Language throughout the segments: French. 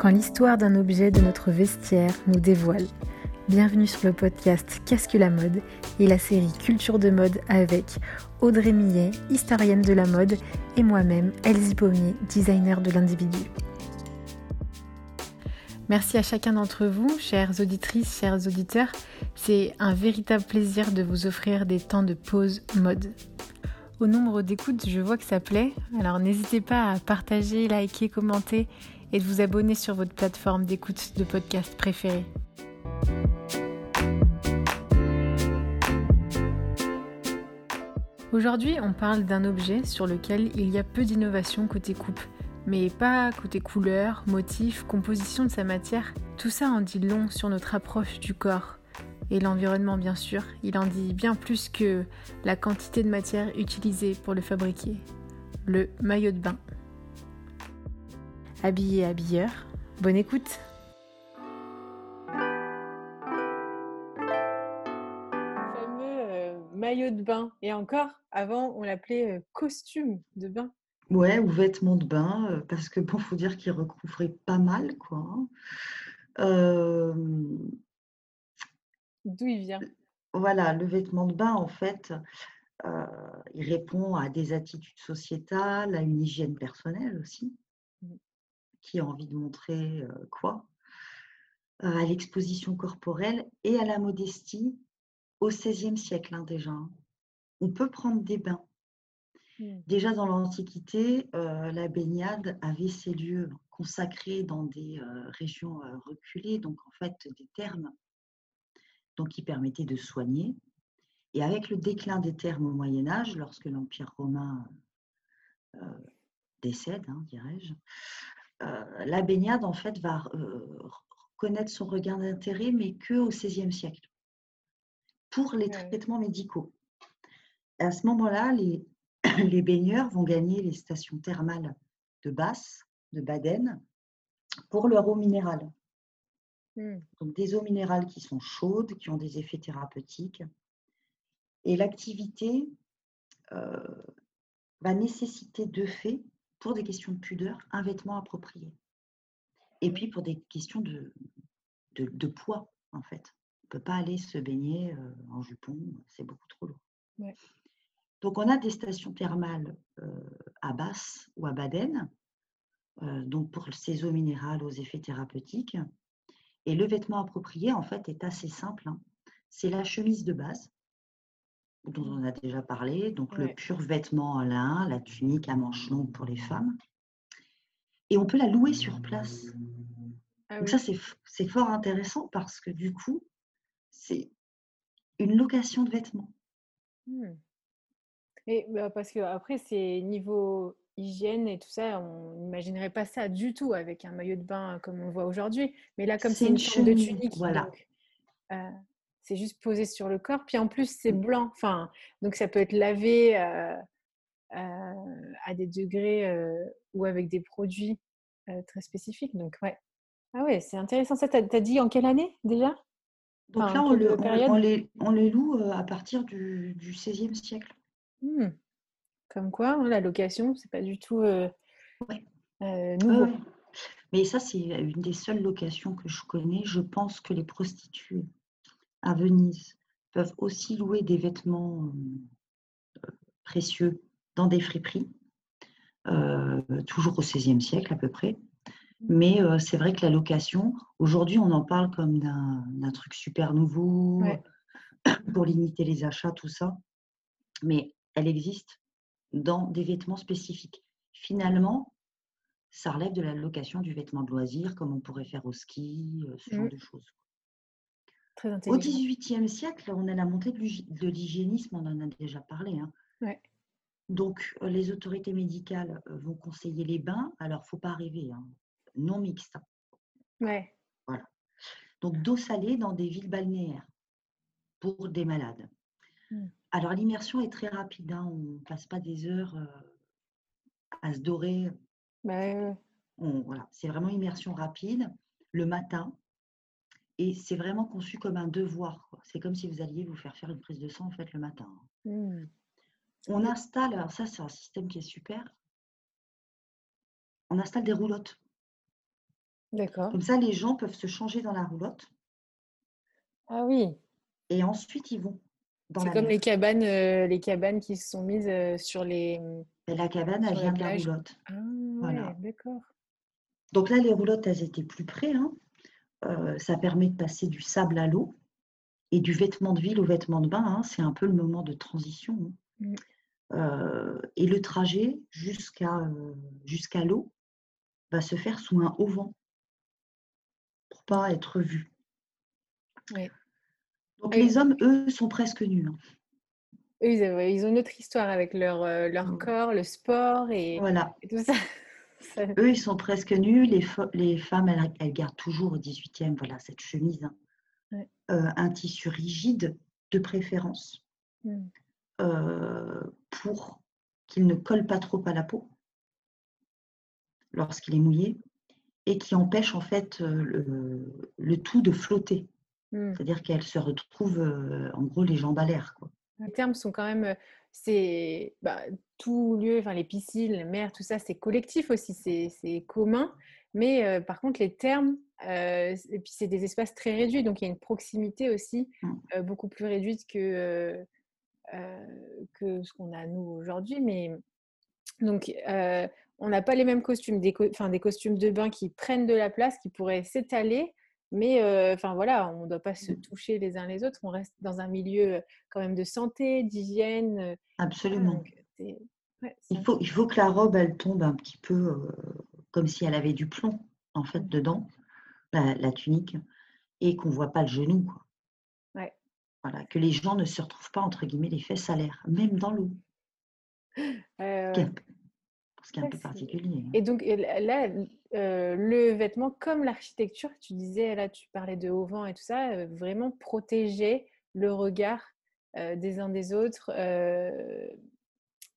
quand l'histoire d'un objet de notre vestiaire nous dévoile. Bienvenue sur le podcast Qu'est-ce que la mode et la série Culture de mode avec Audrey Millet, historienne de la mode, et moi-même, Elsie Pommier, designer de l'individu. Merci à chacun d'entre vous, chères auditrices, chers auditeurs. C'est un véritable plaisir de vous offrir des temps de pause mode. Au nombre d'écoutes, je vois que ça plaît. Alors n'hésitez pas à partager, liker, commenter et de vous abonner sur votre plateforme d'écoute de podcast préférée. Aujourd'hui, on parle d'un objet sur lequel il y a peu d'innovation côté coupe, mais pas côté couleur, motif, composition de sa matière. Tout ça en dit long sur notre approche du corps. Et l'environnement, bien sûr, il en dit bien plus que la quantité de matière utilisée pour le fabriquer. Le maillot de bain habillé habilleur. Bonne écoute fameux euh, maillot de bain. Et encore, avant, on l'appelait euh, costume de bain. Ouais, ou vêtements de bain, euh, parce que bon, faut dire qu'il recouvrait pas mal, quoi. Hein. D'où il vient? Voilà, le vêtement de bain, en fait, il répond à des attitudes sociétales, à une hygiène personnelle aussi qui a envie de montrer quoi À l'exposition corporelle et à la modestie au XVIe siècle hein, déjà. Hein. On peut prendre des bains. Mmh. Déjà dans l'Antiquité, la baignade avait ses lieux consacrés dans des régions reculées, donc en fait des thermes, donc qui permettaient de soigner. Et avec le déclin des thermes au Moyen Âge, lorsque l'Empire romain décède, hein, dirais-je, euh, la baignade, en fait, va euh, connaître son regain d'intérêt, mais qu'au XVIe siècle, pour les traitements médicaux. à ce moment-là, les, les baigneurs vont gagner les stations thermales de Basse, de Baden, pour leur eau minérale. Mmh. Donc des eaux minérales qui sont chaudes, qui ont des effets thérapeutiques. Et l'activité euh, va nécessiter de fait pour des questions de pudeur, un vêtement approprié. Et puis pour des questions de, de, poids, en fait. On ne peut pas aller se baigner euh, en jupon, c'est beaucoup trop lourd. Donc on a des stations thermales euh, à Basse ou à Baden, euh, donc pour ces eaux minérales aux effets thérapeutiques. Et le vêtement approprié, en fait, est assez simple. Hein. C'est la chemise de base, dont on a déjà parlé, donc le pur vêtement en lin, la tunique à manches longues pour les femmes. Et on peut la louer sur place. Ah donc ça, c'est fort intéressant parce que du coup, c'est une location de vêtements. Mmh. Et bah, parce que après, c'est niveau hygiène et tout ça, on n'imaginerait pas ça du tout avec un maillot de bain comme on voit aujourd'hui. Mais là, comme c'est une, une de tunique, voilà. Euh, c'est juste posé sur le corps. Puis en plus, c'est mmh. blanc. Enfin, donc ça peut être lavé euh, euh, à des degrés euh, ou avec des produits très spécifiques. Donc, ouais. Ah ouais, c'est intéressant. Ça, tu as, dit en quelle année déjà? Donc là, on, le, on, les, on, les, loue à partir du, du XVIe siècle. Mmh. Comme quoi, hein, la location, c'est pas du tout nouveau. Mais ça, c'est une des seules locations que je connais. Je pense que les prostituées à Venise peuvent aussi louer des vêtements précieux dans des friperies, toujours au XVIe siècle à peu près. Mais c'est vrai que la location, aujourd'hui, on en parle comme d'un truc super nouveau pour limiter les achats, tout ça. Mais elle existe dans des vêtements spécifiques. Finalement, ça relève de la location du vêtement de loisir, comme on pourrait faire au ski, ce genre mmh. de choses. Au XVIIIe siècle, on a la montée de l'hygiénisme, on en a déjà parlé. Hein. Donc, euh, les autorités médicales euh, vont conseiller les bains. Alors, il ne faut pas arriver, hein, non mixte. Hein. Ouais. Voilà. Donc, d'eau salée dans des villes balnéaires pour des malades. Mmh. Alors, l'immersion est très rapide. On ne passe pas des heures euh, à se dorer. Bah, voilà. C'est vraiment immersion rapide. Le matin, et c'est vraiment conçu comme un devoir. C'est comme si vous alliez vous faire faire une prise de sang en fait le matin. Mmh. On installe, alors ça c'est un système qui est super. On installe des roulottes. D'accord. Comme ça, les gens peuvent se changer dans la roulotte Ah oui. et ensuite ils vont dans C'est comme les cabanes, euh, les cabanes qui se sont mises euh, sur les, Et la cabane, elle vient de la roulotte. Ah ouais, Voilà. d'accord. Donc là, les roulottes, elles étaient plus près. hein. Euh, ça permet de passer du sable à l'eau et du vêtement de ville au vêtement de bain. hein. C'est un peu le moment de transition. hein. Mm. Euh, et le trajet jusqu'à euh, jusqu'à l'eau va se faire sous un haut vent pour pas être vu. Donc Et les hommes, eux, sont presque nus. hein. ils, ont une autre histoire avec leur, euh, leur Mm. corps, le sport et, Voilà. et tout ça. Eux, ils sont presque nus. Les, femmes, elles, elles gardent toujours au 18e, voilà, cette chemise. hein. Ouais. Euh, un tissu rigide, de préférence, Mm. euh, pour qu'il ne colle pas trop à la peau lorsqu'il est mouillé et qui empêche en fait euh, le, le tout de flotter. Mm. C'est-à-dire qu'elle se retrouve, en gros, les jambes à l'air. Les termes sont quand même, c'est bah, tout lieu, enfin les piscines, les mers, tout ça, c'est collectif aussi, c'est commun. Mais euh, par contre, les termes, euh, et puis c'est des espaces très réduits, donc il y a une proximité aussi Mm. euh, beaucoup plus réduite que, que ce qu'on a nous aujourd'hui. Mais donc, on n'a pas les mêmes costumes, des, co- des costumes de bain qui prennent de la place, qui pourraient s'étaler. Mais euh, enfin voilà, on ne doit pas se toucher les uns les autres. On reste dans un milieu euh, quand même de santé, d'hygiène. euh, Absolument. donc ouais, Il faut, il faut que la robe, elle tombe un petit peu euh, comme si elle avait du plomb, en fait, dedans, la, la tunique, et qu'on ne voit pas le genou. quoi. Ouais. Voilà, que les gens ne se retrouvent pas, entre guillemets, les fesses à l'air, même dans l'eau, ce qui est un peu- particulier. hein. Et donc là, euh, le vêtement, comme l'architecture, tu disais, là, tu parlais de haut vent et tout ça, euh, vraiment protéger le regard euh, des uns des autres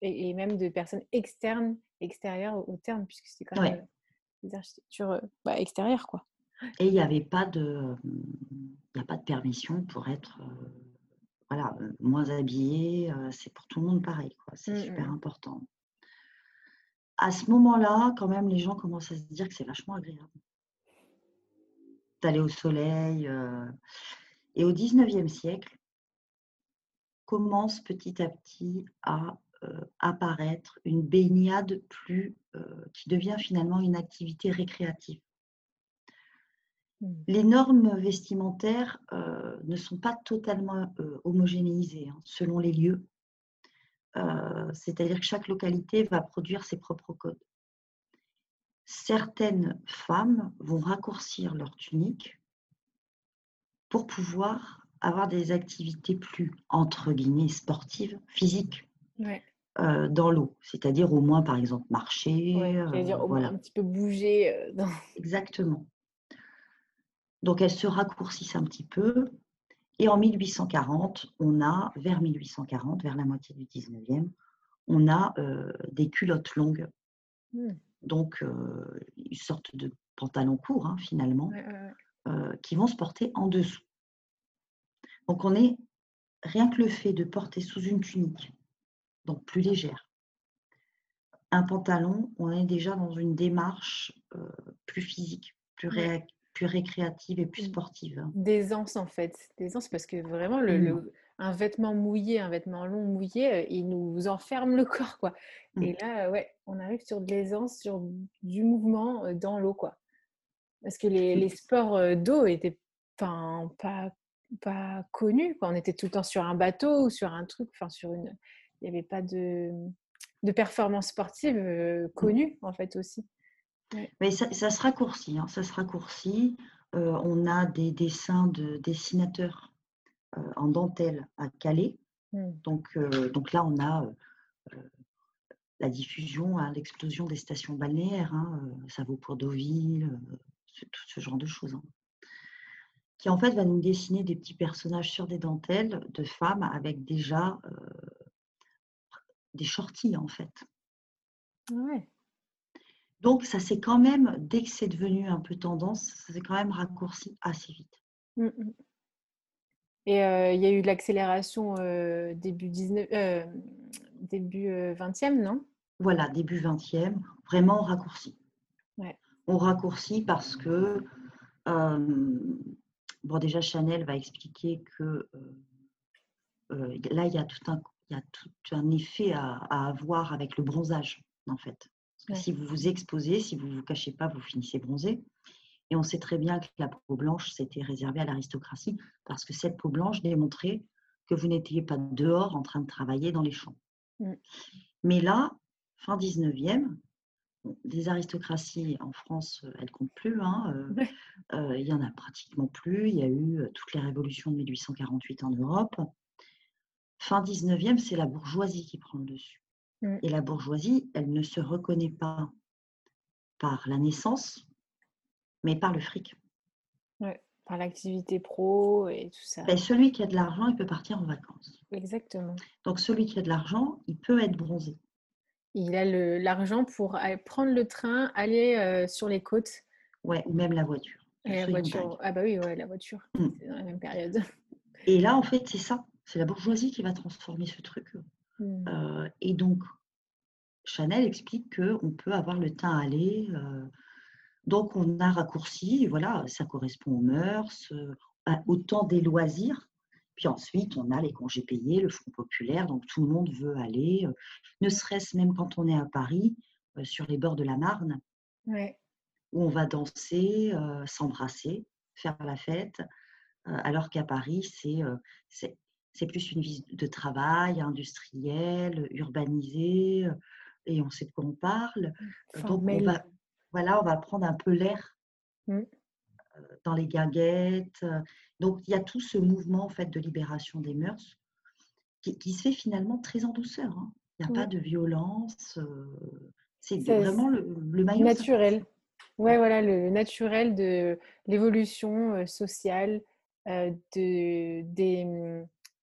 et, et même de personnes externes, extérieures au, au terme, puisque c'est quand même Ouais. des architectures bah, extérieures, quoi. Et il n'y avait pas de, y a pas de permission pour être voilà, moins habillé. c'est pour tout le monde pareil. quoi. C'est Mm, super mm. important. À ce moment-là, quand même, les gens commencent à se dire que c'est vachement agréable d'aller au soleil. euh. Et au 19e siècle, commence petit à petit à euh, apparaître une baignade plus, euh, qui devient finalement une activité récréative. Mm. Les normes vestimentaires ne sont pas totalement homogénéisées hein, selon les lieux. Euh, C'est-à-dire que chaque localité va produire ses propres codes. Certaines femmes vont raccourcir leur tunique pour pouvoir avoir des activités plus, entre guillemets, sportives, physiques Ouais, euh, dans l'eau. C'est-à-dire au moins, par exemple, marcher. ouais. J'allais dire euh, au moins voilà, un petit peu bouger euh, dans... exactement. Donc elles se raccourcissent un petit peu. Et en 1840, on a, vers 1840, vers la moitié du 19e, on a euh, des culottes longues, Mm. donc euh, une sorte de pantalon court hein, finalement, euh, qui vont se porter en dessous. Donc on est, rien que le fait de porter sous une tunique, donc plus légère, un pantalon, on est déjà dans une démarche plus physique, plus, réa- plus récréative et plus Mm. sportive. D'aisance en fait. D'aisance parce que vraiment, le, Mm. le- un vêtement mouillé, un vêtement long mouillé, euh, il nous enferme le corps quoi. Mm. Et là, ouais, on arrive sur de l'aisance, sur du mouvement euh, dans l'eau quoi. Parce que les, les sports euh, d'eau étaient enfin, pas, pas connus quoi. On était tout le temps sur un bateau ou sur un truc, enfin sur une. Il n'y avait pas de, de performance sportive connue en fait aussi. Mais ça, ça se raccourcit, hein, ça se raccourcit. Euh, on a des dessins de dessinateurs euh, en dentelle à Calais. Mm. Donc, euh, donc là, on a la diffusion, hein, l'explosion des stations balnéaires. hein, ça vaut pour Deauville, ce- tout ce genre de choses. hein, qui en fait va nous dessiner des petits personnages sur des dentelles de femmes avec déjà des shorties en fait. Ouais. Donc ça s'est quand même, dès que c'est devenu un peu tendance, ça s'est quand même raccourci assez vite. Mm, mm. Et euh, il y a eu de l'accélération euh, début 19, euh, début 20e, non? Voilà, début 20e, vraiment raccourci. Ouais. on raccourcit parce que, bon, déjà, Chanel va expliquer que là, il y a tout un, il y a tout un effet à, avoir avec le bronzage, en fait. Si vous vous exposez, si vous ne vous cachez pas, vous finissez bronzé. Et on sait très bien que la peau blanche, c'était réservé à l'aristocratie parce que cette peau blanche démontrait que vous n'étiez pas dehors en train de travailler dans les champs. Mmh. Mais là, fin 19e, les aristocraties en France, elles comptent plus. Hein, il y en a pratiquement plus. Il y a eu toutes les révolutions de 1848 en Europe. Fin 19e, c'est la bourgeoisie qui prend le dessus. Mmh. Et la bourgeoisie, elle ne se reconnaît pas par la naissance, mais par le fric. Ouais, par l'activité pro et tout ça. Ben, celui qui a de l'argent, il peut partir en vacances. Exactement. Donc celui qui a de l'argent, il peut être bronzé. Il a l'argent pour prendre le train, aller euh, sur les côtes. Ouais, ou même la voiture. la voiture. Ah bah oui, ouais, la voiture. Mmh. C'est dans la même période. Et là, en fait, c'est ça. C'est la bourgeoisie qui va transformer ce truc. Mmh. Euh, et donc, Chanel explique qu'on peut avoir le teint allé. Euh, donc, on a raccourci, voilà, ça correspond aux mœurs, euh, au temps des loisirs. Puis ensuite, on a les congés payés, le Front populaire, donc tout le monde veut aller, ne serait-ce même quand on est à Paris, sur les bords de la Marne, où on va danser, s'embrasser, faire la fête, alors qu'à Paris, c'est c'est plus une vie de travail, industrielle, urbanisée, et on sait de quoi on parle. Donc, on va, voilà, on va prendre un peu l'air mmh. dans les guinguettes. Donc, il y a tout ce mouvement en fait, de libération des mœurs qui, se fait finalement très en douceur. Hein. Il n'y a pas de violence. c'est vraiment le, le maillot. Naturel. Ouais, voilà, le naturel de l'évolution sociale, de, des, mmh,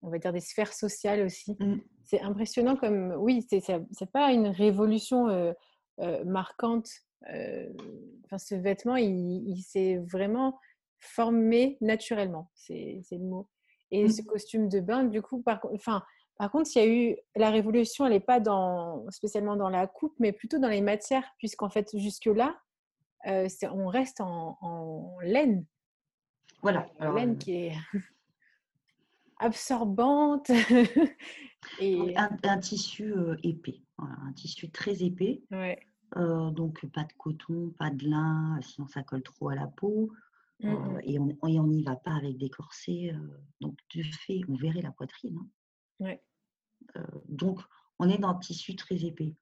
on va dire, des sphères sociales aussi. Mmh. C'est impressionnant comme, oui, c'est pas une révolution euh, euh, marquante. Euh, enfin, ce vêtement, il, s'est vraiment formé naturellement, c'est le mot. Et mmh. ce costume de bain, du coup, par, enfin, par contre, il y a eu la révolution, elle n'est pas dans, spécialement dans la coupe, mais plutôt dans les matières, puisqu'en fait, jusque-là, on reste en, laine. Voilà. laine qui est absorbante. et... un, tissu épais, un tissu très épais. donc pas de coton, pas de lin, sinon ça colle trop à la peau. Mmh, mmh. et on n'y va pas avec des corsets. donc du fait, on verrait la poitrine. Hein. donc on est dans un tissu très épais.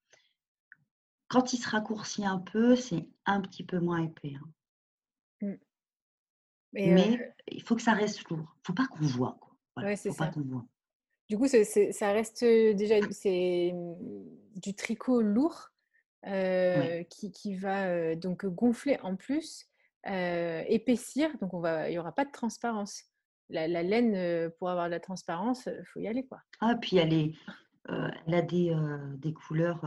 Quand il se raccourcit un peu, c'est un petit peu moins épais. Hein. Mmh. Mais il faut que ça reste lourd. Il ne faut pas qu'on voit. Quoi c'est ça. Du coup, ça reste déjà c'est mmh, du tricot lourd qui, va donc gonfler en plus, épaissir. Donc, on va, il n'y aura pas de transparence. La, laine, pour avoir de la transparence, il faut y aller. Quoi. Ah, puis elle, elle a des, des couleurs.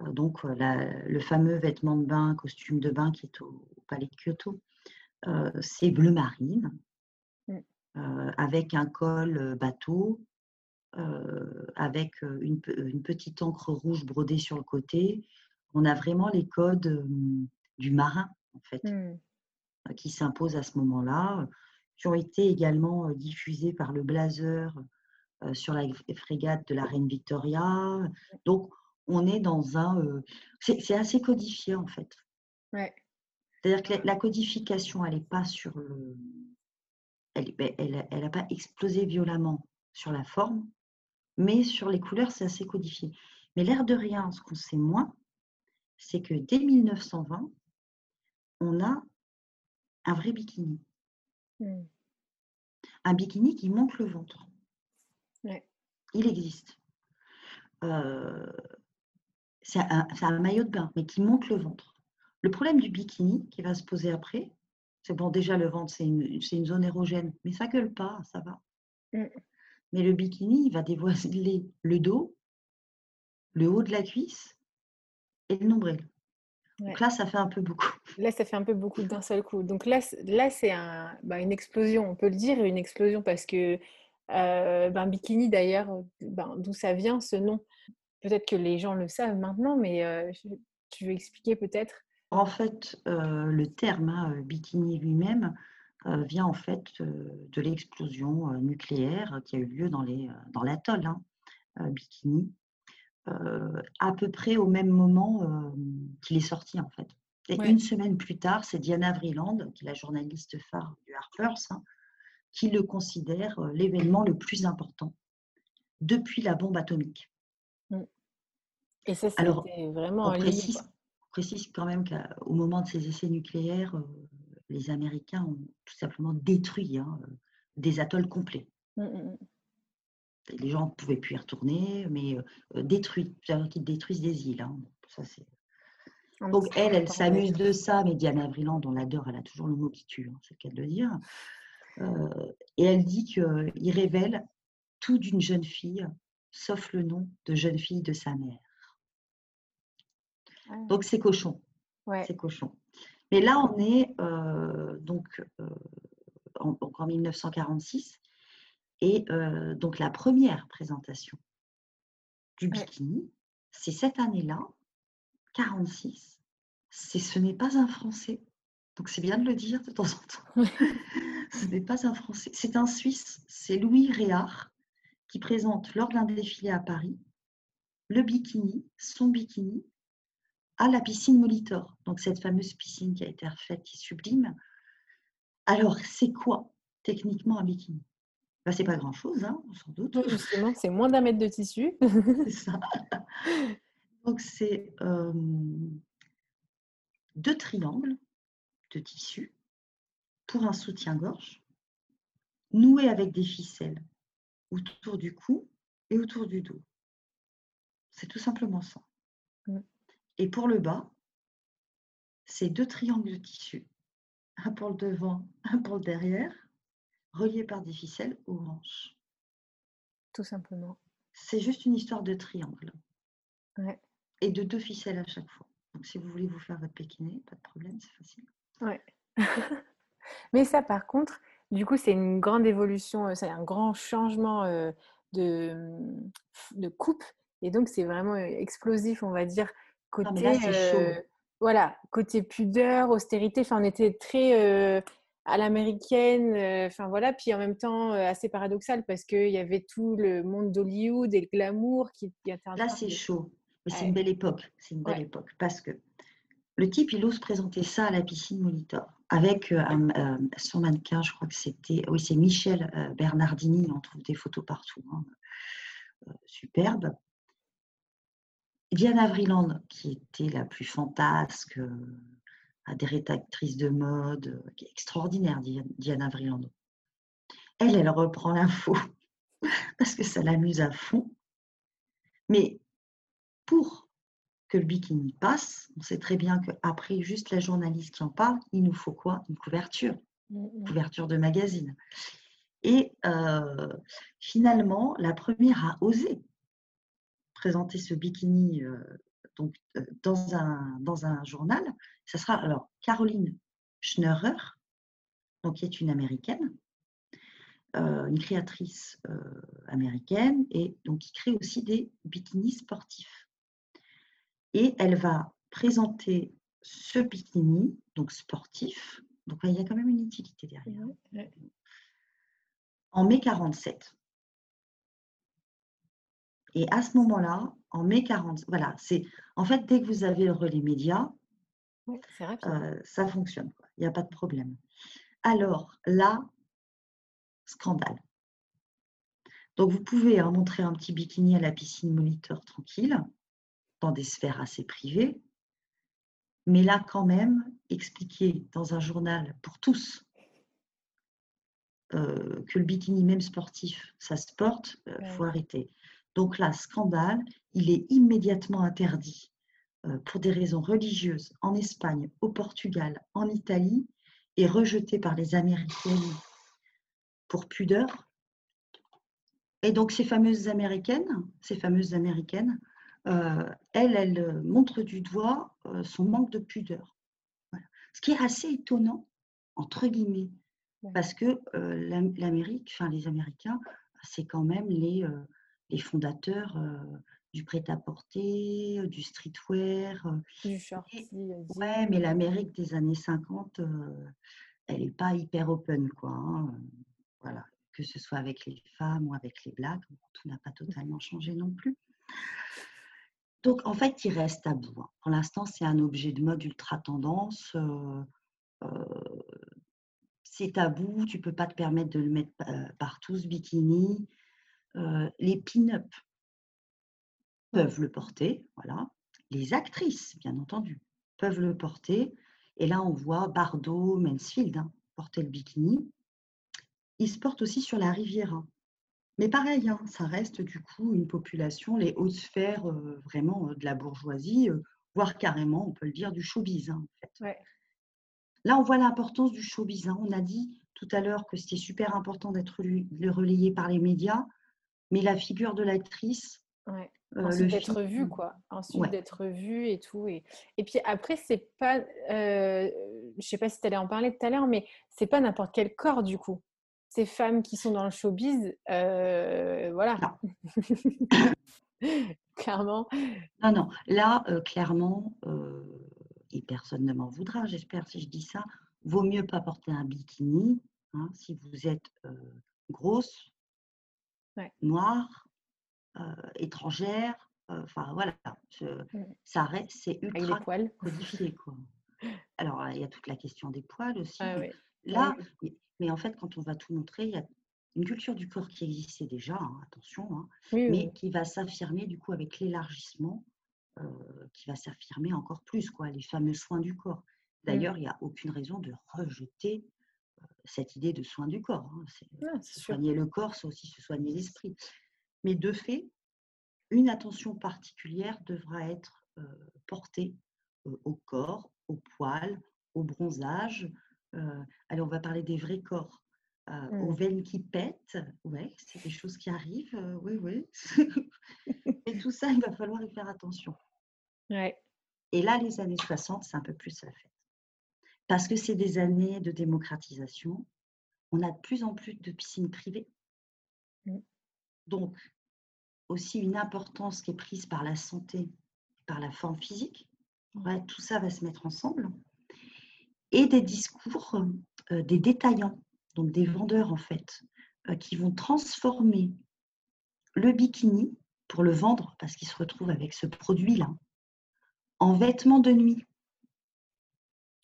donc, le fameux vêtement de bain, costume de bain qui est au, Palais de Kyoto, c'est bleu marine. Euh, avec un col euh, bateau, euh, avec une, petite encre rouge brodée sur le côté. On a vraiment les codes du marin, en fait, mmh. qui s'imposent à ce moment-là, qui ont été également diffusés par le blazer sur la frégate de la Reine Victoria. Donc, on est dans un... c'est assez codifié, en fait. Ouais. C'est-à-dire que la codification, elle n'est pas sur le, elle n'a pas explosé violemment sur la forme, mais sur les couleurs, c'est assez codifié. Mais l'air de rien, ce qu'on sait moins, c'est que dès 1920, on a un vrai bikini. Hmm. Un bikini qui monte le ventre. Il existe. Euh, c'est un, un, maillot de bain, mais qui monte le ventre. Le problème du bikini qui va se poser après, c'est bon, déjà le ventre, c'est une, zone érogène, mais ça gueule pas, ça va. Mmh. Mais le bikini, il va dévoiler le dos, le haut de la cuisse et le nombril. Donc là, ça fait un peu beaucoup. Là, ça fait un peu beaucoup d'un seul coup. Donc là, là c'est un, bah, une explosion, on peut le dire, une explosion parce que euh, ben, bikini, d'ailleurs, ben, d'où ça vient ce nom Peut-être que les gens le savent maintenant, mais euh, tu veux expliquer peut-être en fait, le terme hein, bikini lui-même vient en fait de l'explosion nucléaire qui a eu lieu dans l'atoll hein, Bikini, à peu près au même moment qu'il est sorti en fait. Et une semaine plus tard, c'est Diana Vreeland, qui est la journaliste phare du Harper's, hein, qui le considère l'événement le plus important depuis la bombe atomique. Mmh. Et ça, c'était vraiment on précise, précise quand même qu'au moment de ces essais nucléaires, les Américains ont tout simplement détruit hein, des atolls complets. Mmh, mmh, les gens ne pouvaient plus y retourner, mais détruit, c'est-à-dire qu'ils détruisent des îles. Hein. Ça, c'est donc elle, elle s'amuse de ça, mais Diana Vreeland, on l'adore, elle a toujours le mot qui tue, hein, c'est le cas de le dire. Euh, et elle dit qu'il révèle tout d'une jeune fille, sauf le nom de jeune fille de sa mère. Ah. Donc c'est cochon. C'est cochon. Mais là, on est euh, donc, euh, en, en, 1946, et donc la première présentation du bikini, c'est cette année-là, 46, ce n'est pas un Français. Donc c'est bien de le dire de temps en temps. ce n'est pas un Français. C'est un Suisse. C'est Louis Réard qui présente lors d'un défilé à Paris le bikini, son bikini, à la piscine Molitor. Donc cette fameuse piscine qui a été refaite, qui est sublime. Alors c'est quoi techniquement un bikini? Ben, C'est pas grand-chose, hein, sans doute. Justement, c'est moins d'un mètre de tissu. c'est ça. Donc c'est euh, deux triangles de tissu pour un soutien-gorge, noué avec des ficelles autour du cou et autour du dos. C'est tout simplement ça. Et pour le bas, c'est deux triangles de tissu, un pour le devant, un pour le derrière, reliés par des ficelles aux hanches. Tout simplement. C'est juste une histoire de triangle. Et de deux ficelles à chaque fois. Donc, si vous voulez vous faire votre pékiné, pas de problème, c'est facile. Ouais. Mais ça, par contre, du coup, c'est une grande évolution, euh, c'est un grand changement euh, de, mmh, de coupe. Et donc, c'est vraiment euh, explosif, on va dire, ah, côté, voilà, côté pudeur, austérité. Enfin, on était très à l'américaine, enfin voilà, puis en même temps assez paradoxal parce qu'il y avait tout le monde d'Hollywood et le glamour qui, qui Là, c'est chaud. Mais c'est une belle époque. C'est une belle époque parce que le type, il ose présenter ça à la piscine Molitor avec euh, euh, son mannequin, je crois que c'était, oui, c'est Michel euh, Bernardini, on trouve des photos partout, hein, superbe. Diana Vreeland, qui était la plus fantasque, des rédactrices de mode, qui est extraordinaire, Diana Vreeland. Elle, elle reprend l'info parce que ça l'amuse à fond. Mais pour que le bikini passe, on sait très bien qu'après juste la journaliste qui en parle, il nous faut quoi? Une couverture, une couverture de magazine. Et euh, finalement, la première a osé présenter ce bikini euh, donc, euh, dans, un, dans un journal. Ça sera alors Caroline Schneurer, donc, qui est une américaine, une créatrice américaine, et donc qui crée aussi des bikinis sportifs et elle va présenter ce bikini, donc sportif. Donc il y a quand même une utilité derrière. En mai 47. Et à ce moment-là, en mai 40, voilà, c'est en fait dès que vous avez le relais média, euh, ça fonctionne. Il n'y a pas de problème. Alors là, scandale. Donc vous pouvez hein, montrer un petit bikini à la piscine moniteur tranquille dans des sphères assez privées. Mais là, quand même, expliquer dans un journal pour tous euh, que le bikini, même sportif, ça se porte, il euh, faut arrêter. Donc là, scandale, il est immédiatement interdit euh, pour des raisons religieuses en Espagne, au Portugal, en Italie, et rejeté par les Américaines pour pudeur. Et donc ces fameuses Américaines, ces fameuses Américaines euh, elle, elle euh, montre du doigt euh, son manque de pudeur. Ce qui est assez étonnant, entre guillemets, parce que l'Amérique, enfin les Américains, c'est quand même les, les fondateurs du prêt-à-porter, du streetwear. Du short. Ouais, mais l'Amérique des années 50, elle n'est pas hyper open, quoi. Hein, voilà, que ce soit avec les femmes ou avec les blacks, tout n'a pas totalement changé non plus. Donc, en fait, il reste à bout. Hein. Pour l'instant, c'est un objet de mode ultra tendance. c'est tabou, tu ne peux pas te permettre de le mettre partout, ce bikini. Les pin-up peuvent le porter, voilà. Les actrices, bien entendu, peuvent le porter. Et là, on voit Bardot, Mansfield hein, porter le bikini. Ils se portent aussi sur la Riviera. Mais pareil, hein, ça reste du coup une population, les hautes sphères vraiment de la bourgeoisie, voire carrément, on peut le dire, du showbiz. Hein, en fait. Là, on voit l'importance du showbiz. On a dit tout à l'heure que c'était super important d'être relayé par les médias, mais la figure de l'actrice, euh, Ensuite d'être vu, quoi. Ensuite d'être vu et tout. Et, et puis après, c'est pas. Euh, je sais pas si tu allais en parler tout à l'heure, mais c'est pas n'importe quel corps, du coup. Ces femmes qui sont dans le showbiz, euh, voilà. clairement. Non, non. Là, euh, clairement, et personne ne m'en voudra, j'espère, si je dis ça, vaut mieux pas porter un bikini hein, si vous êtes grosse, noire, étrangère. Enfin, voilà, ça reste, c'est ultra codifié. Quoi. Alors, il y a toute la question des poils aussi. Ah là, mais en fait, quand on va tout montrer, il y a une culture du corps qui existait déjà, hein, attention, hein, mais qui va s'affirmer du coup avec l'élargissement, qui va s'affirmer encore plus, quoi, les fameux soins du corps. Mmh. D'ailleurs, il n'y a aucune raison de rejeter cette idée de soins du corps. Hein. Ah, soigner le corps, c'est aussi se soigner l'esprit. Mais de fait, une attention particulière devra être portée au corps, au poil, au bronzage. allez, on va parler des vrais corps. aux mmh. veines qui pètent, ouais, c'est des choses qui arrivent, oui, oui. Et tout ça, il va falloir y faire attention. Et là, les années 60, c'est un peu plus la fête. Parce que c'est des années de démocratisation. On a de plus en plus de piscines privées. Mmh. Donc, aussi une importance qui est prise par la santé, par la forme physique. tout ça va se mettre ensemble. Et des discours euh, des détaillants, donc des vendeurs en fait, euh, qui vont transformer le bikini pour le vendre, parce qu'ils se retrouvent avec ce produit-là, en vêtement de nuit.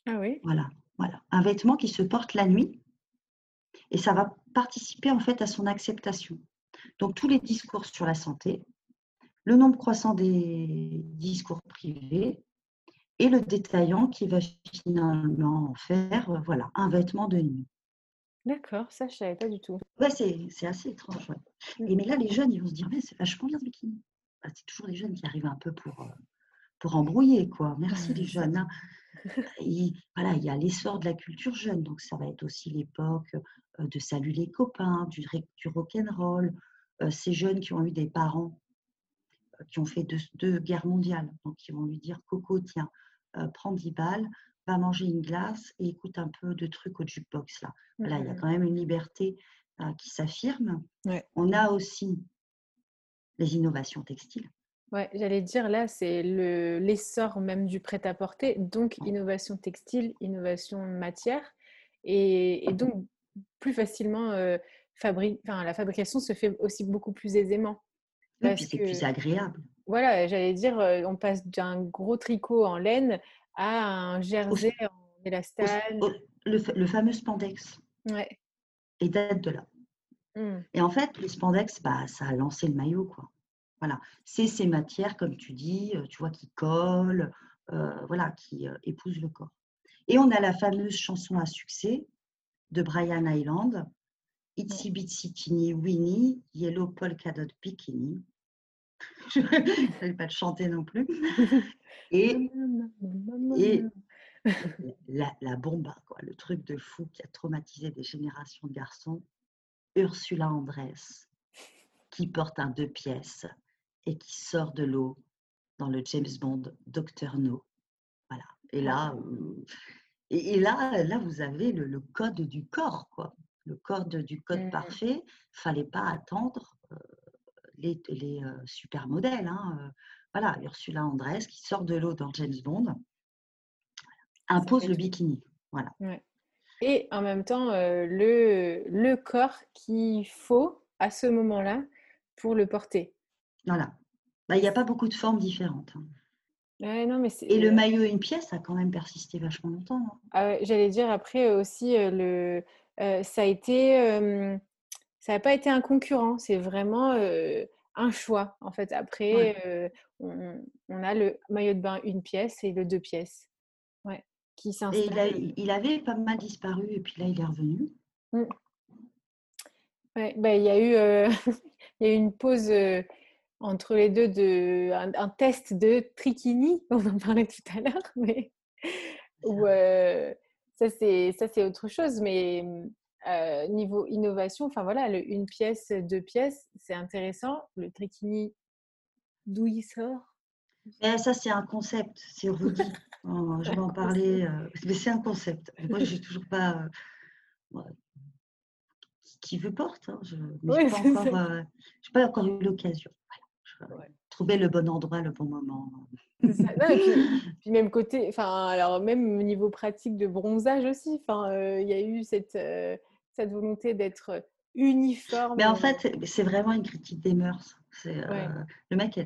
Ah oui Voilà, voilà. Un vêtement qui se porte la nuit. Et ça va participer en fait à son acceptation. Donc tous les discours sur la santé, le nombre croissant des discours privés et le détaillant qui va finalement faire euh, voilà, un vêtement de nuit. D'accord, ça je ne savais pas du tout. Ouais, c'est assez étrange. Mmh. Et mais là, les jeunes, ils vont se dire, mais c'est vachement bien ce bikini. Bah, c'est toujours les jeunes qui arrivent un peu pour, euh, pour embrouiller, quoi. Merci les jeunes. Hein. Voilà, il y a l'essor de la culture jeune, donc ça va être aussi l'époque euh, de Salut les copains, du, du rock'n'roll, euh, ces jeunes qui ont eu des parents euh, qui ont fait deux, guerres mondiales, donc ils vont lui dire Coco, tiens, euh, prends 10 balles, va manger une glace et écoute un peu de trucs au jukebox. Là, là il y a mmh. quand même une liberté qui s'affirme. On a aussi les innovations textiles. Ouais, j'allais dire là, c'est l'essor même du prêt-à-porter, donc innovation textile, innovation matière, et, et donc plus facilement la fabrication se fait aussi beaucoup plus aisément. Oui, c'est plus agréable. Voilà, j'allais dire, on passe d'un gros tricot en laine à un jersey en élastane. Le, fameux spandex. Ouais. Et date de là. Mmh. Et en fait, le spandex, bah, ça a lancé le maillot, quoi. Voilà. C'est ces matières, comme tu dis, tu vois, qui collent, voilà, qui épousent le corps. Et on a la fameuse chanson à succès de Brian Island, Itsy Bitsy Teeny Winnie, Yellow Polka Dot Bikini. Je ne vais pas le chanter non plus. Et, et la, la bomba, quoi, le truc de fou qui a traumatisé des générations de garçons, Ursula Andress, qui porte un deux pièces et qui sort de l'eau dans le James Bond Docteur No. Voilà. Et là, euh, et, là, là, vous avez le, le code du corps, quoi le code du code mmh. parfait, fallait pas attendre les, les super modèles. Hein, voilà, Ursula Andress qui sort de l'eau dans James Bond impose le bikini. Voilà. Et en même temps, le, le corps qu'il faut à ce moment-là pour le porter. Voilà. Bah, il n'y a pas beaucoup de formes différentes. Hein. non, mais Et le maillot une pièce a quand même persisté vachement longtemps. Hein. Ah j'allais dire après aussi, le, ça a été, ça n'a pas été un concurrent, c'est vraiment un choix en fait. Après, on, on, a le maillot de bain une pièce et le deux pièces, ouais, qui s'installe. Et il, avait pas mal disparu et puis là il est revenu. Mmh. Ouais, bah, il y a eu, il y a eu une pause entre les deux de un, test de trichini, on en parlait tout à l'heure, mais ça c'est ça c'est autre chose, mais mmh, niveau innovation, enfin voilà, le une pièce, deux pièces, c'est intéressant. Le trichini, d'où il sort? Eh, Ça c'est un concept, c'est Rudy. Oh, je vais en parler, mais c'est un concept. Moi j'ai toujours pas qui veut porte. Hein, je n'ai pas, pas, encore eu l'occasion trouver le bon endroit, le bon moment. puis, même côté, enfin, alors même au niveau pratique de bronzage aussi, enfin, euh, il y a eu cette, euh, cette volonté d'être uniforme. Mais en fait, c'est vraiment une critique des mœurs. Euh, le mec,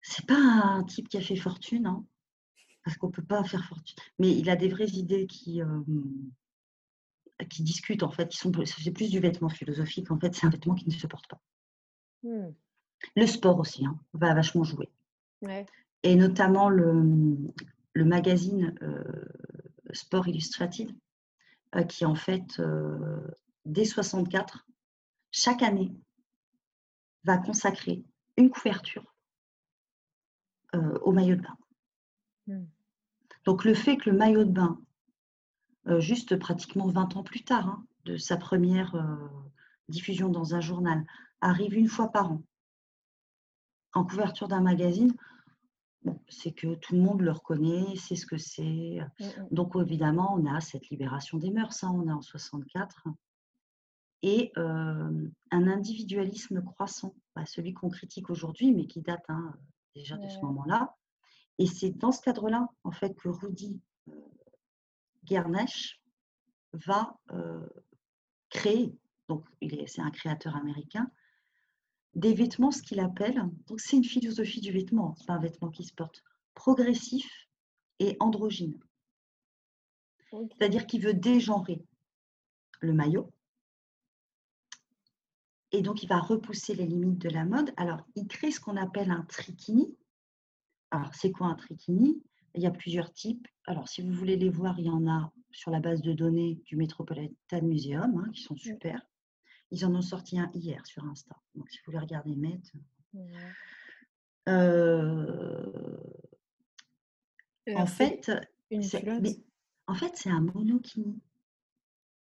c'est pas un type qui a fait fortune, hein, parce qu'on peut pas faire fortune. Mais il a des vraies idées qui qui discutent en fait, qui sont c'est plus du vêtement philosophique. En fait, c'est un vêtement qui ne se porte pas. Mmh. Le sport aussi hein, va vachement jouer. Et notamment le, le magazine euh, Sport Illustrated, euh, qui en fait, euh, dès 64, chaque année, va consacrer une couverture au maillot de bain. Hmm. Donc le fait que le maillot de bain, juste pratiquement 20 ans plus tard, hein, de sa première diffusion dans un journal, arrive une fois par an en couverture d'un magazine, c'est que tout le monde le reconnaît, c'est ce que c'est. Mmh, mmh. Donc évidemment, on a cette libération des mœurs, hein, on est en 64, et un individualisme croissant, bah, celui qu'on critique aujourd'hui, mais qui date hein, déjà de ce moment-là. Et c'est dans ce cadre-là, en fait, que Rudy euh, va créer, donc c'est un créateur américain, des vêtements, ce qu'il appelle, donc c'est une philosophie du vêtement, c'est pas un vêtement qui se porte, progressif et androgyne. C'est-à-dire qu'il veut dégenrer le maillot. Et donc, il va repousser les limites de la mode. Alors, il crée ce qu'on appelle un trikini. Alors, c'est quoi un trikini? Il y a plusieurs types. Alors, si vous voulez les voir, il y en a sur la base de données du Metropolitan Museum, hein, qui sont super. Ils en ont sorti un hier sur Insta. Donc, si vous voulez regarder, mettre. Euh, en, fait, en fait, c'est un monokini.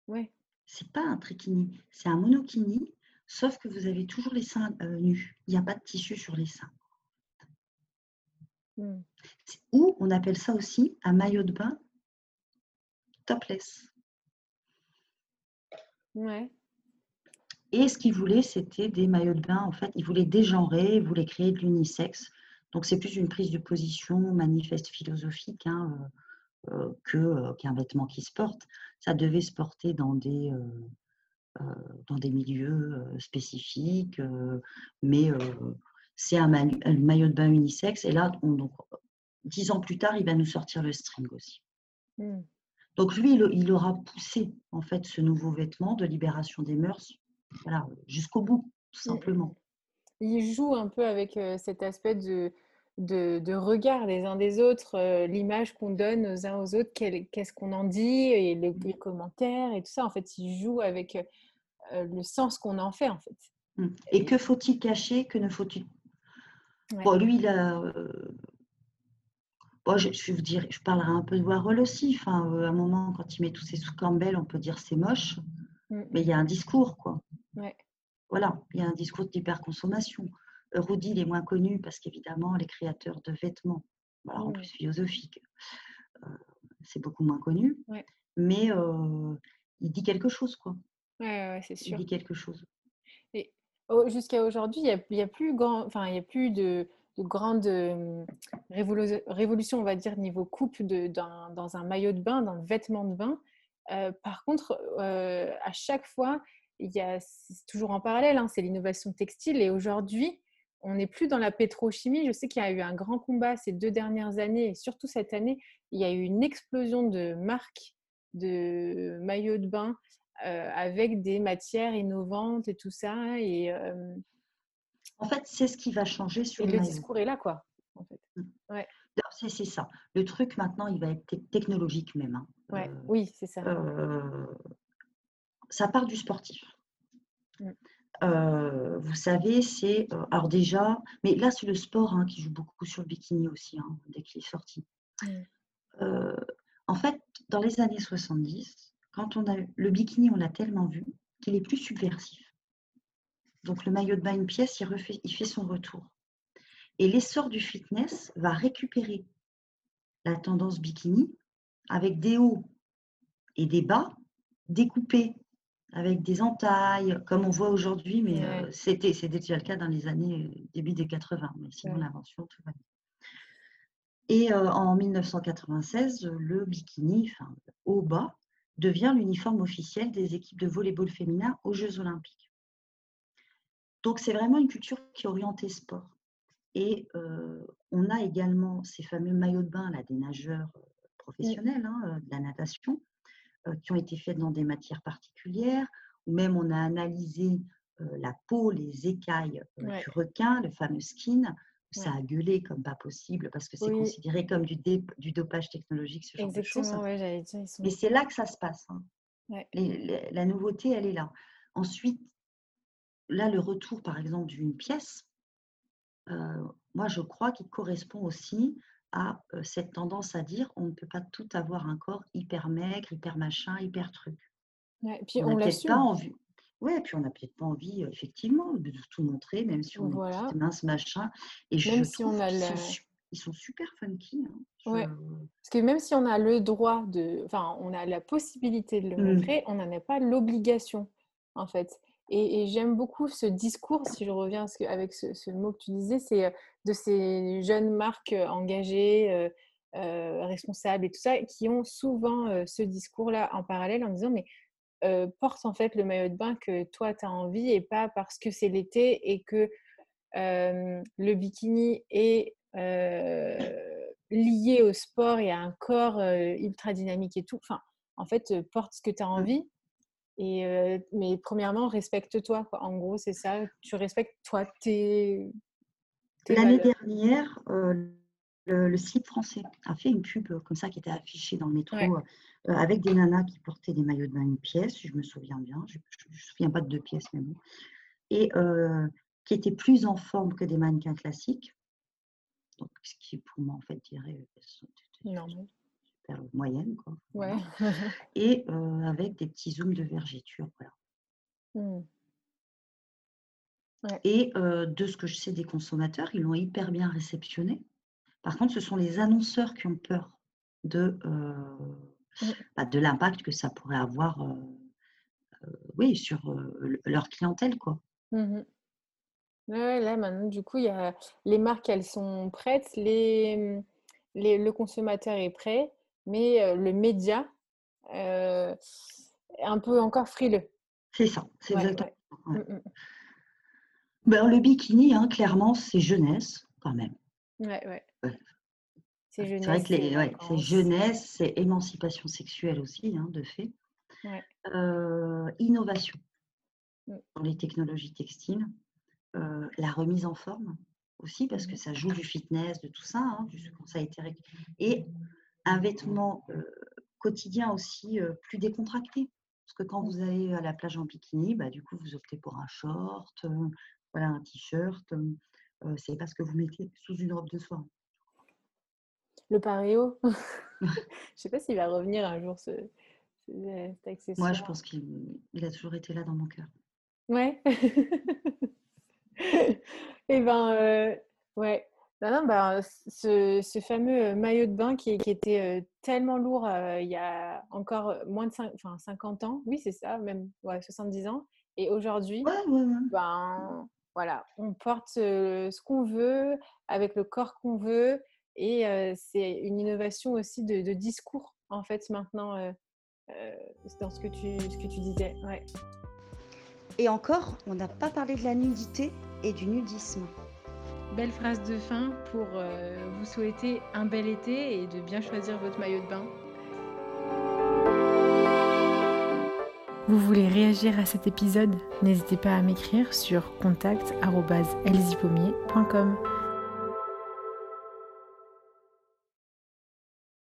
Ouais. C'est pas un trikini, c'est un monokini, sauf que vous avez toujours les seins euh, nus. Il n'y a pas de tissu sur les seins. Hmm. Ou on appelle ça aussi un maillot de bain topless. Ouais. Et ce qu'il voulait, c'était des maillots de bain. En fait, il voulait dégenrer, il voulait créer de l'unisexe. Donc, c'est plus une prise de position manifeste philosophique hein, euh, euh, que, euh, qu'un vêtement qui se porte. Ça devait se porter dans des, dans des milieux spécifiques, mais c'est un, maillot de bain unisexe. Et là, donc, dix ans plus tard, il va nous sortir le string aussi. Mmh. Donc lui, il, il, aura poussé en fait ce nouveau vêtement de libération des mœurs voilà, jusqu'au bout, tout simplement. Il joue un peu avec cet aspect de, de, regard des uns des autres, l'image qu'on donne aux uns aux autres, qu'est-ce qu'on en dit, et les, commentaires et tout ça. En fait, il joue avec le sens qu'on en fait, en fait. Mmh. Et, que faut-il cacher, que ne faut-il Bon, lui, il a. Bon, je, je, vous dire, je parlerai un peu de Warhol aussi. Enfin, à un moment, quand il met tous ses sous Campbell, on peut dire c'est moche. Mmh. Mais il y a un discours, quoi. Voilà, il y a un discours d'hyperconsommation. Rudy, il est moins connu parce qu'évidemment, les créateurs de vêtements, en mmh. plus philosophique, euh, c'est beaucoup moins connu. Mais euh, il dit quelque chose, quoi. Ouais, c'est sûr. Il dit quelque chose. Et Jusqu'à aujourd'hui, il n'y a, a, plus grand, enfin, il y a plus de, de grande révolution, on va dire, niveau coupe de, dans, dans, un maillot de bain, dans le vêtement de bain. par contre, à chaque fois, il y a toujours en parallèle, hein, c'est l'innovation textile. Et aujourd'hui, on n'est plus dans la pétrochimie. Je sais qu'il y a eu un grand combat ces deux dernières années, et surtout cette année, il y a eu une explosion de marques de maillots de bain euh, avec des matières innovantes et tout ça. Et, euh, en fait, c'est ce qui va changer sur le, le discours est là, quoi. En fait. Mmh. Ouais. C'est ça. Le truc maintenant, il va être technologique même. Hein. Ouais. Euh, oui, c'est ça. Ça part du sportif. Mmh. vous savez, c'est. alors, déjà, mais là, c'est le sport hein, qui joue beaucoup sur le bikini aussi, hein, dès qu'il est sorti. Mmh. en fait, dans les années 70, quand on a le bikini, on l'a tellement vu qu'il est plus subversif. Donc, le maillot de bain, une pièce, il, refait, il fait son retour. Et l'essor du fitness va récupérer la tendance bikini avec des hauts et des bas découpés avec des entailles, comme on voit aujourd'hui, mais euh, c'était, déjà le cas dans les années euh, début des 80, mais sinon l'invention, tout va bien. Et euh, en 1996, le bikini, enfin, au bas, devient l'uniforme officiel des équipes de volleyball féminin aux Jeux olympiques. Donc c'est vraiment une culture qui est orientée sport. Et on a également ces fameux maillots de bain là, des nageurs professionnels hein, de la natation, qui ont été faites dans des matières particulières, ou même on a analysé euh, la peau, les écailles euh, du requin, le fameux skin, ça a gueulé comme pas possible parce que c'est considéré comme du, du, dopage technologique, ce genre de choses. Mais c'est là que ça se passe. Hein. la nouveauté, elle est là. Ensuite, là, le retour, par exemple, d'une pièce, moi, je crois qu'il correspond aussi à cette tendance à dire on ne peut pas tout avoir un corps hyper maigre, hyper machin, hyper truc. Ouais, puis on, n'a pas envie. Ouais, puis on n'a peut-être pas envie, effectivement, de tout montrer, même si on est mince machin. Et même je si on a ils sont super funky. Hein. Ouais. Parce que même si on a le droit de, enfin, on a la possibilité de le mmh. montrer, on n'en a pas l'obligation, en fait. Et, j'aime beaucoup ce discours, si je reviens avec ce, mot que tu disais, c'est euh, de ces jeunes marques euh, engagées, euh, responsables et tout ça, qui ont souvent ce discours-là en parallèle en disant, mais porte en fait le maillot de bain que toi, tu as envie et pas parce que c'est l'été et que le bikini est lié au sport et à un corps ultra dynamique et tout. Enfin, en fait, porte ce que tu as mmh. envie et, mais premièrement, respecte-toi. En gros, c'est ça. Tu respectes toi, tes. L'année dernière, le, site français a fait une pub comme ça qui était affichée dans le métro avec des nanas qui portaient des maillots de bain une pièce, je me souviens bien. Je ne me souviens pas de deux pièces, mais bon. Et qui étaient plus en forme que des mannequins classiques. Donc, ce qui, pour moi, en fait, dirait. Moyenne. Quoi. Ouais. et avec des petits zooms de vergéture. Voilà. Mmh. Et de ce que je sais des consommateurs, ils l'ont hyper bien réceptionné. Par contre, ce sont les annonceurs qui ont peur de, mmh. bah, de l'impact que ça pourrait avoir oui, sur leur clientèle. Quoi. Mmh là, maintenant, du coup, y a, les marques, elles sont prêtes, les, les, le consommateur est prêt mais le média est un peu encore frileux. C'est ça, c'est exactement. Mmh, mmh. Ben, le bikini, hein, clairement, c'est jeunesse quand même. Ouais, ouais. C'est jeunesse. C'est vrai que c'est jeunesse, c'est émancipation sexuelle aussi, hein, de fait. innovation mmh. dans les technologies textiles, la remise en forme aussi, parce que ça joue du fitness, de tout ça, hein, ça a été et un vêtement quotidien aussi plus décontracté. Parce que quand vous allez à la plage en bikini, bah, du coup, vous optez pour un short, voilà, un t-shirt. c'est parce que vous mettez sous une robe de soie. Le paréo. je ne sais pas s'il va revenir un jour, ce, cet accessoire. Moi, je pense qu'il a toujours été là dans mon cœur. Ouais. Et eh ben, ouais. Non, bah, ce, ce, fameux maillot de bain qui, qui était tellement lourd il y a encore moins de 5, enfin, 50 ans, oui, c'est ça, même ouais, 70 ans, Et aujourd'hui, ben, voilà, on porte ce qu'on veut, avec le corps qu'on veut. Et c'est une innovation aussi de, discours, en fait, maintenant, dans ce que tu, ce que tu disais. Et encore, on n'a pas parlé de la nudité et du nudisme. Belle phrase de fin pour vous souhaiter un bel été et de bien choisir votre maillot de bain. Vous voulez réagir à cet épisode? N'hésitez pas à m'écrire sur contact.elzipommier.com.